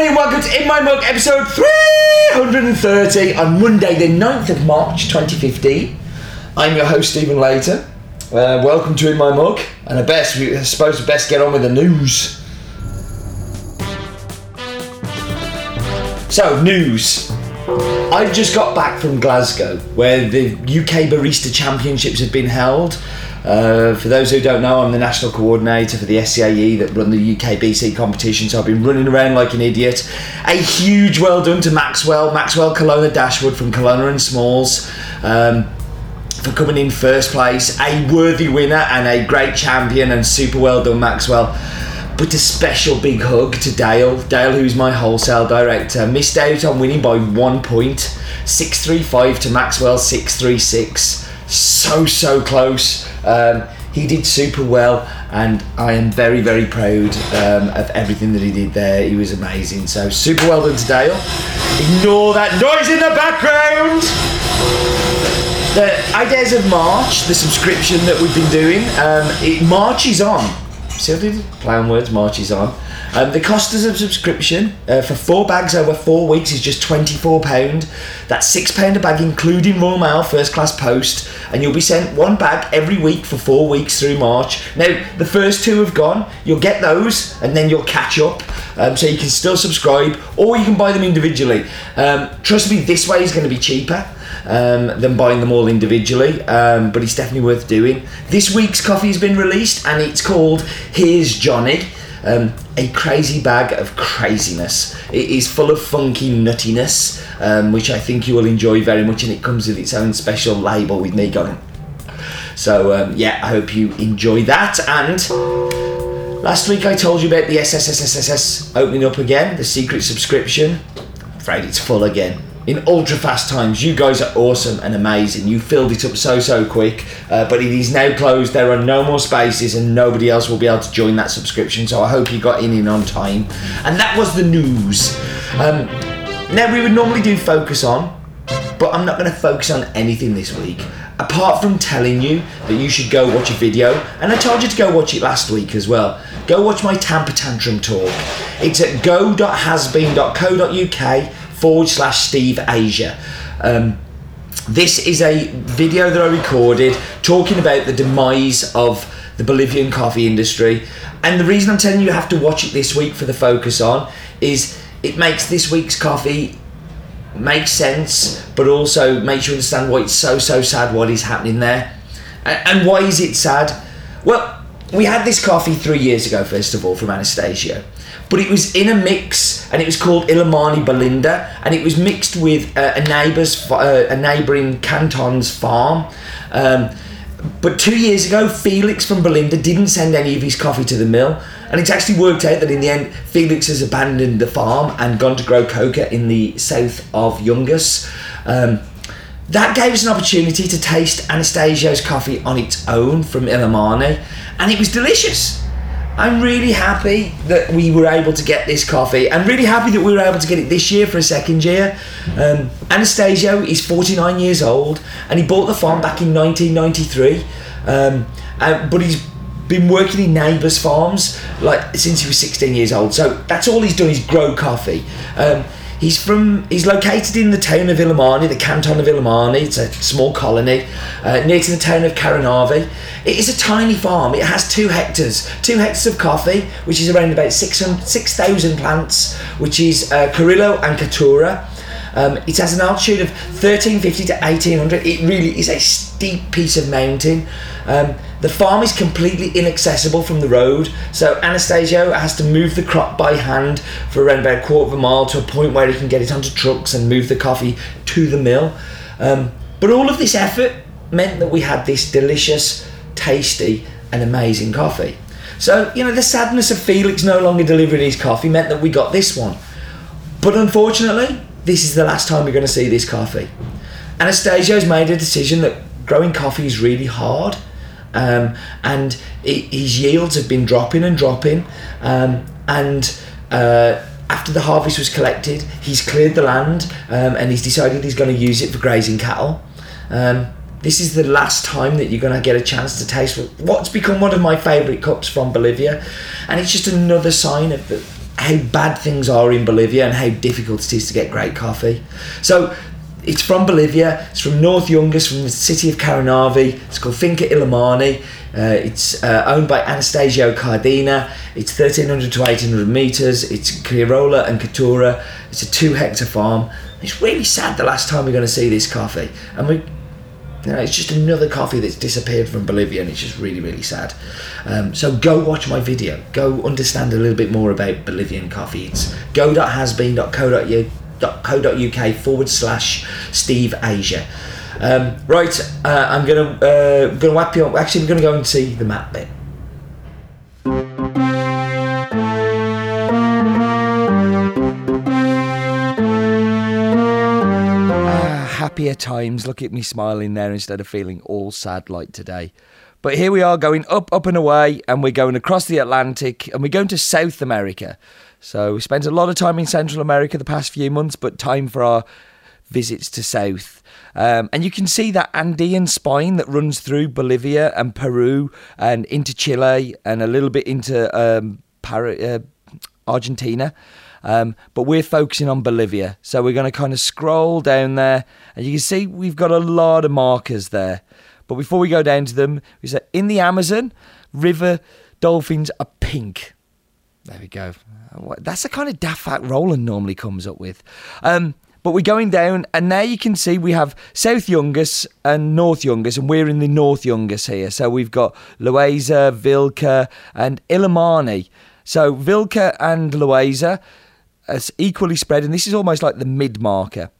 In My Mug, episode 330 on Monday, the 9th of March 2015. I'm your host, Stephen Leighton. Uh, welcome to In My Mug, and I, best, I suppose we best get on with the news. So, news. I've just got back from Glasgow, where the UK Barista Championships have been held. Uh, for those who don't know, I'm the national coordinator for the SCAE that run the UK BC competition, so I've been running around like an idiot. A huge well done to Maxwell, Maxwell Colonna Dashwood from Colonna and Smalls. Um, for coming in first place, a worthy winner and a great champion, and super well done, Maxwell. But a special big hug to Dale. Dale, who's my wholesale director, missed out on winning by one point, 635 to Maxwell 636. So, so close. Um, he did super well, and I am very, very proud um, of everything that he did there. He was amazing. So, super well done to Dale. Ignore that noise in the background. The Ideas of March, the subscription that we've been doing, um, it marches on. See I did? Play on words, marches on. Um, the cost of a subscription uh, for four bags over four weeks is just £24. That's £6 a bag, including Royal Mail First Class Post, and you'll be sent one bag every week for four weeks through March. Now, the first two have gone, you'll get those, and then you'll catch up. Um, so you can still subscribe, or you can buy them individually. Um, trust me, this way is going to be cheaper. Um, than buying them all individually, um, but it's definitely worth doing. This week's coffee has been released and it's called Here's Johnny. Um, a crazy bag of craziness. It is full of funky nuttiness, um, which I think you will enjoy very much, and it comes with its own special label with me it. So, um, yeah, I hope you enjoy that. And last week I told you about the SSSSS opening up again, the secret subscription. I'm afraid it's full again in ultra fast times. You guys are awesome and amazing. You filled it up so so quick, uh, but it is now closed. There are no more spaces, and nobody else will be able to join that subscription. So I hope you got in in on time. And that was the news. Um, now we would normally do focus on, but I'm not going to focus on anything this week. Apart from telling you that you should go watch a video, and I told you to go watch it last week as well. Go watch my Tamper Tantrum talk. It's at go.hasbean.co.uk forward slash Steve Asia. Um, this is a video that I recorded talking about the demise of the Bolivian coffee industry. And the reason I'm telling you you have to watch it this week for the focus on is it makes this week's coffee make sense, but also makes you understand why it's so, so sad what is happening there. And why is it sad? Well, we had this coffee three years ago, first of all, from Anastasio but it was in a mix and it was called Illimani Belinda and it was mixed with uh, a neighbour's uh, a neighbouring canton's farm. Um, but two years ago Felix from Belinda didn't send any of his coffee to the mill and it's actually worked out that in the end Felix has abandoned the farm and gone to grow coca in the south of Yungas. Um, that gave us an opportunity to taste Anastasio's coffee on its own from Illimani and it was delicious I'm really happy that we were able to get this coffee. I'm really happy that we were able to get it this year for a second year. Um, Anastasio is 49 years old and he bought the farm back in 1993. Um, uh, but he's been working in neighbours' farms like since he was 16 years old. So that's all he's done is grow coffee. Um, He's from. He's located in the town of Illimani, the canton of Illimani. It's a small colony uh, near to the town of Caranavi. It is a tiny farm. It has two hectares, two hectares of coffee, which is around about 6,000 plants, which is uh, Criollo and Caturra. Um, it has an altitude of 1350 to 1800. It really is a steep piece of mountain. Um, the farm is completely inaccessible from the road, so Anastasio has to move the crop by hand for around about a quarter of a mile to a point where he can get it onto trucks and move the coffee to the mill. Um, but all of this effort meant that we had this delicious, tasty, and amazing coffee. So, you know, the sadness of Felix no longer delivering his coffee meant that we got this one. But unfortunately, this is the last time you're going to see this coffee. Anastasio's made a decision that growing coffee is really hard um, and it, his yields have been dropping and dropping. Um, and uh, after the harvest was collected, he's cleared the land um, and he's decided he's going to use it for grazing cattle. Um, this is the last time that you're going to get a chance to taste what's become one of my favourite cups from Bolivia, and it's just another sign of the how bad things are in Bolivia and how difficult it is to get great coffee. So it's from Bolivia. It's from North Yungas, from the city of Caranavi. It's called Finca Illimani. Uh, it's uh, owned by Anastasio Cardina. It's 1,300 to 1,800 meters. It's Criollo and Caturra. It's a two hectare farm. It's really sad the last time we're going to see this coffee. And we, you know, it's just another coffee that's disappeared from Bolivia, and it's just really, really sad. Um, so go watch my video. Go understand a little bit more about Bolivian coffee. It's go.hasbean.co.uk forward slash Steve Asia. Um, right, uh, I'm gonna uh, gonna wrap you up. Actually, we're gonna go and see the map bit. Happier times. Look at me smiling there instead of feeling all sad like today. But here we are going up, up and away, and we're going across the Atlantic, and we're going to South America. So we spent a lot of time in Central America the past few months, but time for our visits to South. Um, and you can see that Andean spine that runs through Bolivia and Peru and into Chile and a little bit into um, uh, Argentina. Um, but we're focusing on Bolivia. So we're going to kind of scroll down there, and you can see we've got a lot of markers there. But before we go down to them, we say in the Amazon, river dolphins are pink. There we go. That's the kind of daft fact Roland normally comes up with. Um, but we're going down, and there you can see we have South Yungas and North Yungas, and we're in the North Yungas here. So we've got Loaiza, Vilca, and Illimani. So Vilca and Loaiza is equally spread, and this is almost like the mid marker.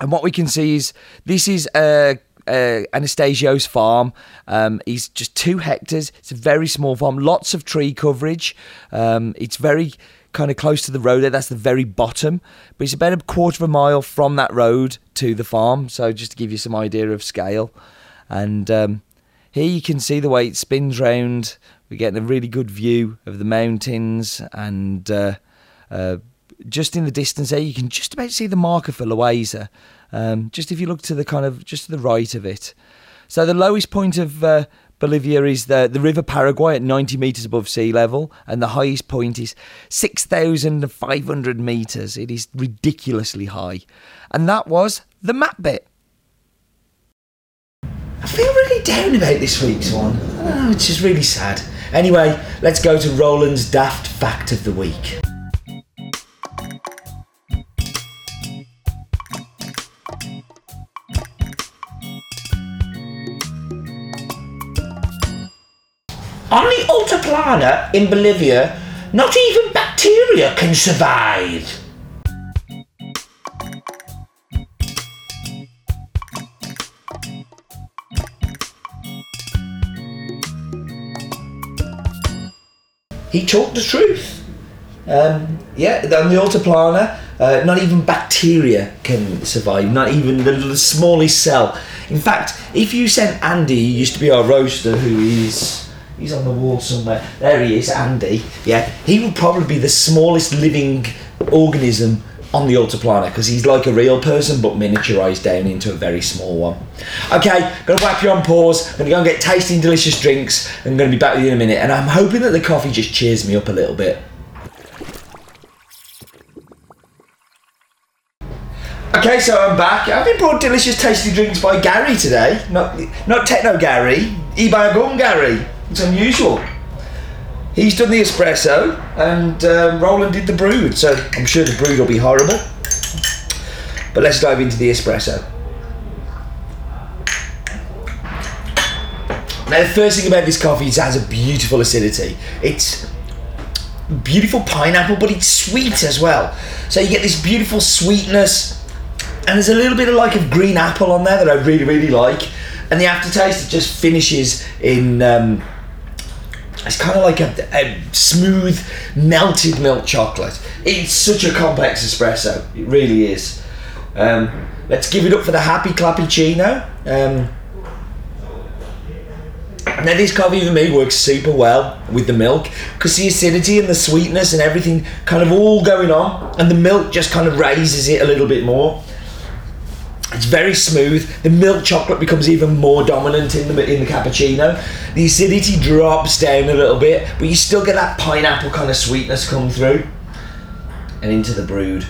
And what we can see is this is uh, uh, Anastasio's farm. Um, he's just two hectares. It's a very small farm, lots of tree coverage. Um, it's very kind of close to the road there. That's the very bottom, but it's about a quarter of a mile from that road to the farm. So just to give you some idea of scale, and um, here you can see the way it spins round. We're getting a really good view of the mountains and. Uh, uh, just in the distance there, you can just about see the marker for Loaiza. Um, just if you look to the kind of just to the right of it. So the lowest point of uh, Bolivia is the, the River Paraguay at 90 metres above sea level, and the highest point is 6,500 metres. It is ridiculously high. And that was the map bit. I feel really down about this week's one. It's just really sad. Anyway, let's go to Roland's daft fact of the week. On the Altiplano in Bolivia, not even bacteria can survive. He talked the truth. Um, yeah, on the Altiplano, uh, not even bacteria can survive, not even the, the smallest cell. In fact, if you sent Andy, who used to be our roaster, who is He's on the wall somewhere. There he is, Andy. Yeah, he would probably be the smallest living organism on the Altiplano because he's like a real person but miniaturized down into a very small one. Okay, gonna whack you on pause. Gonna go and get tasty delicious drinks. I'm gonna be back with you in a minute, and I'm hoping that the coffee just cheers me up a little bit. Okay, so I'm back. I've been brought delicious tasty drinks by Gary today. Not not Techno Gary, Ibaragum Gary. It's unusual. He's done the espresso and um, Roland did the brood. so I'm sure the brood will be horrible. But let's dive into the espresso. Now, the first thing about this coffee is it has a beautiful acidity. It's beautiful pineapple, but it's sweet as well. So you get this beautiful sweetness, and there's a little bit of like of green apple on there that I really, really like. And the aftertaste just finishes in. Um, it's kind of like a, a, smooth melted milk chocolate. It's such a complex espresso. It really is. Um, let's give it up for the happy clappy Um, now this coffee for me works super well with the milk because the acidity and the sweetness and everything kind of all going on, and the milk just kind of raises it a little bit more. It's very smooth. The milk chocolate becomes even more dominant in the in the cappuccino. The acidity drops down a little bit, but you still get that pineapple kind of sweetness come through. and into the brood.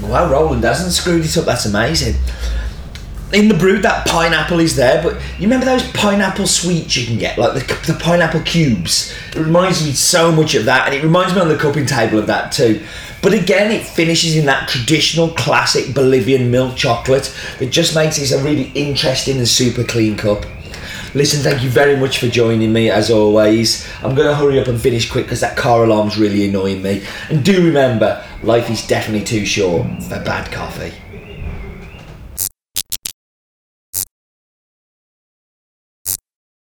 Wow, Roland hasn't screwed it up. That's amazing. In the brood, that pineapple is there, but you remember those pineapple sweets you can get, like the, the pineapple cubes. It reminds me so much of that, and it reminds me on the cupping table of that too. But again, it finishes in that traditional classic Bolivian milk chocolate that just makes it a really interesting and super clean cup. Listen, thank you very much for joining me as always. I'm going to hurry up and finish quick because that car alarm's really annoying me. And do remember, life is definitely too short for bad coffee.